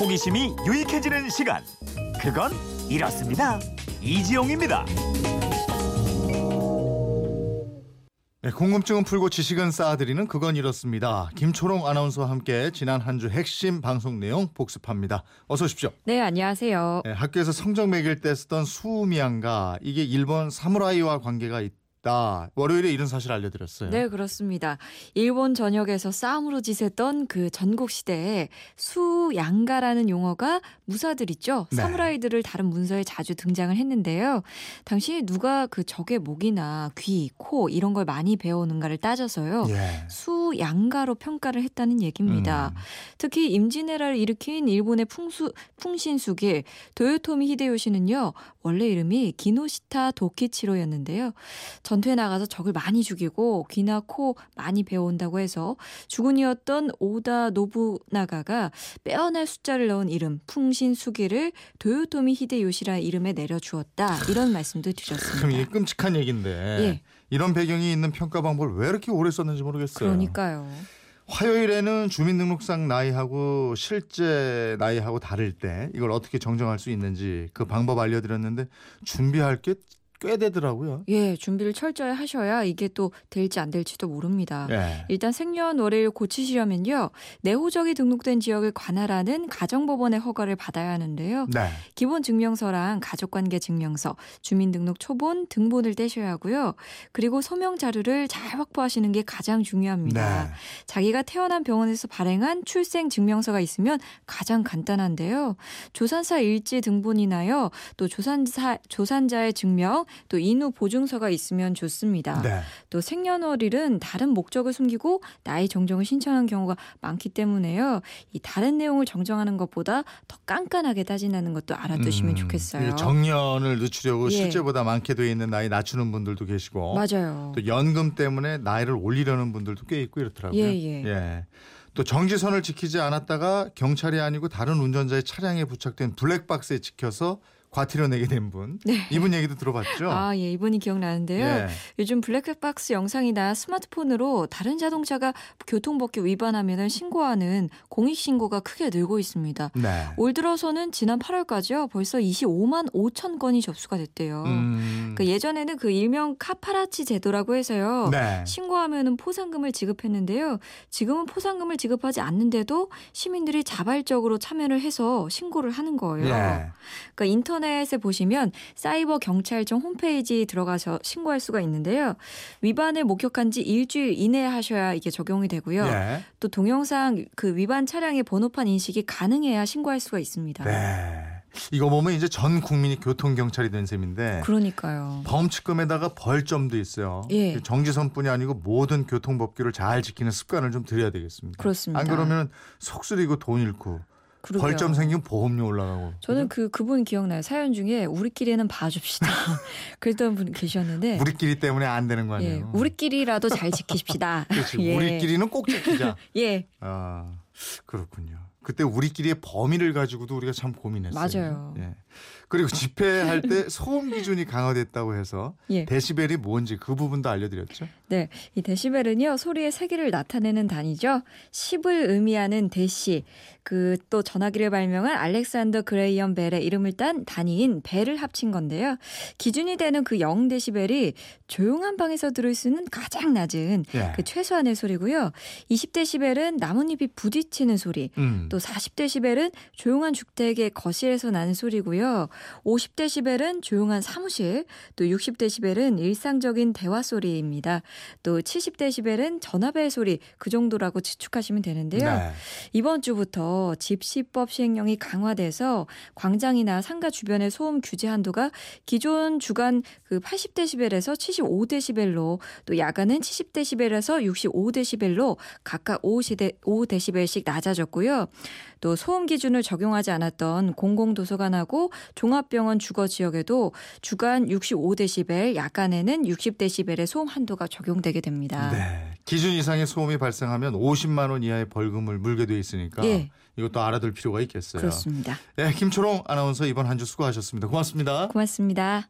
호기심이 유익해지는 시간. 그건 이렇습니다. 이지용입니다. 네, 궁금증은 풀고 지식은 쌓아드리는 그건 이렇습니다. 김초롱 아나운서와 함께 지난 한 주 핵심 방송 내용 복습합니다. 어서 오십시오. 네, 안녕하세요. 네, 학교에서 성적 매길 때 쓰던 수미양가 이게 일본 사무라이와 관계가 있다. 월요일에 이런 사실 알려드렸어요. 네, 그렇습니다. 일본 전역에서 싸움으로 지셌던 그 전국 시대에 수양가라는 용어가 무사들 있죠. 네. 사무라이들을 다른 문서에 자주 등장을 했는데요. 당시 누가 그 적의 목이나 귀, 코 이런 걸 많이 배우는가를 따져서요. 예. 수 양가로 평가를 했다는 얘기입니다. 음. 특히 임진왜란을 일으킨 일본의 풍수, 풍신수길 도요토미 히데요시는요. 원래 이름이 기노시타 도키치로였는데요. 전투에 나가서 적을 많이 죽이고 귀나 코 많이 베어온다고 해서 주군이었던 오다 노부나가가 빼어날 숫자를 넣은 이름 풍신수길을 도요토미 히데요시라 이름에 내려주었다. 이런 말씀도 드렸습니다. 이게 끔찍한 얘기인데 예. 이런 배경이 있는 평가 방법을 왜 이렇게 오래 썼는지 모르겠어요. 그러니까요. 화요일에는 주민등록상 나이하고 실제 나이하고 다를 때 이걸 어떻게 정정할 수 있는지 그 방법 알려드렸는데 준비할 게 꽤 되더라고요. 예, 준비를 철저히 하셔야 이게 또 될지 안 될지도 모릅니다. 예. 일단 생년월일 고치시려면요. 내호적이 등록된 지역을 관할하는 가정법원의 허가를 받아야 하는데요. 네. 기본 증명서랑 가족관계 증명서, 주민등록 초본, 등본을 떼셔야 하고요. 그리고 서명 자료를 잘 확보하시는 게 가장 중요합니다. 네. 자기가 태어난 병원에서 발행한 출생 증명서가 있으면 가장 간단한데요. 조산사 일지 등본이나요. 또 조산사 조산자의 증명, 또 인후 보증서가 있으면 좋습니다. 네. 또 생년월일은 다른 목적을 숨기고 나이 정정을 신청한 경우가 많기 때문에요. 이 다른 내용을 정정하는 것보다 더 깐깐하게 따진다는 것도 알아두시면 음, 좋겠어요. 정년을 늦추려고 예. 실제보다 많게 돼 있는 나이 낮추는 분들도 계시고 맞아요. 또 연금 때문에 나이를 올리려는 분들도 꽤 있고 이렇더라고요. 예, 예. 또 정지선을 지키지 않았다가 경찰이 아니고 다른 운전자의 차량에 부착된 블랙박스에 지켜서 과태료 내게 된 분. 이분 얘기도 들어봤죠? 네. 아, 예, 이분이 기억나는데요. 예. 요즘 블랙박스 영상이나 스마트폰으로 다른 자동차가 교통법규 위반하면 신고하는 공익신고가 크게 늘고 있습니다. 네. 올 들어서는 지난 8월까지요. 벌써 25만 5천 건이 접수가 됐대요. 음. 그 예전에는 그 일명 카파라치 제도라고 해서요. 네. 신고하면은 포상금을 지급했는데요. 지금은 포상금을 지급하지 않는데도 시민들이 자발적으로 참여를 해서 신고를 하는 거예요. 예. 그러니까 인터넷 에 보시면 사이버 경찰청 홈페이지 들어가서 신고할 수가 있는데요. 위반을 목격한 지 일주일 이내에 하셔야 이게 적용이 되고요. 예. 또 동영상 그 위반 차량의 번호판 인식이 가능해야 신고할 수가 있습니다. 네. 이거 보면 이제 전 국민이 교통 경찰이 된 셈인데 그러니까요. 범칙금에다가 벌점도 있어요. 예. 정지선뿐이 아니고 모든 교통법규를 잘 지키는 습관을 좀 들여야 되겠습니다. 그렇습니다. 안 그러면 속쓰리고 돈 잃고 그러게요. 벌점 생기면 보험료 올라가고. 저는 그 그분 기억나요. 사연 중에 우리끼리는 봐줍시다. 그랬던 분 계셨는데. 우리끼리 때문에 안 되는 거 예, 아니에요? 우리끼리라도 잘 지키십시다. 그렇지. 예. 우리끼리는 꼭 지키자. 예, 아 그렇군요. 그때 우리끼리의 범위를 가지고도 우리가 참 고민했어요. 맞아요. 예. 그리고 집회할 때 소음 기준이 강화됐다고 해서 예. 데시벨이 뭔지 그 부분도 알려드렸죠. 네, 이 데시벨은요 소리의 세기를 나타내는 단위죠. 10을 의미하는 데시. 그 또 전화기를 발명한 알렉산더 그레이엄 벨의 이름을 딴 단위인 벨을 합친 건데요. 기준이 되는 그 0 데시벨이 조용한 방에서 들을 수 있는 가장 낮은 예. 그 최소한의 소리고요. 20 데시벨은 나뭇잎이 부딪히는 소리. 음. 또 40데시벨은 조용한 주택의 거실에서 나는 소리고요. 50데시벨은 조용한 사무실, 또 60데시벨은 일상적인 대화 소리입니다. 또 70데시벨은 전화벨 소리 그 정도라고 추측하시면 되는데요. 네. 이번 주부터 집시법 시행령이 강화돼서 광장이나 상가 주변의 소음 규제 한도가 기존 주간 그 80데시벨에서 75데시벨로 또 야간은 70데시벨에서 65데시벨로 각각 5데시벨씩 낮아졌고요. 또 소음 기준을 적용하지 않았던 공공도서관하고 종합병원 주거 지역에도 주간 65데시벨, 야간에는 60데시벨의 소음 한도가 적용되게 됩니다. 네. 기준 이상의 소음이 발생하면 50만 원 이하의 벌금을 물게 돼 있으니까 예. 이것도 알아둘 필요가 있겠어요. 그렇습니다. 네, 김초롱 아나운서 이번 한 주 수고하셨습니다. 고맙습니다. 고맙습니다.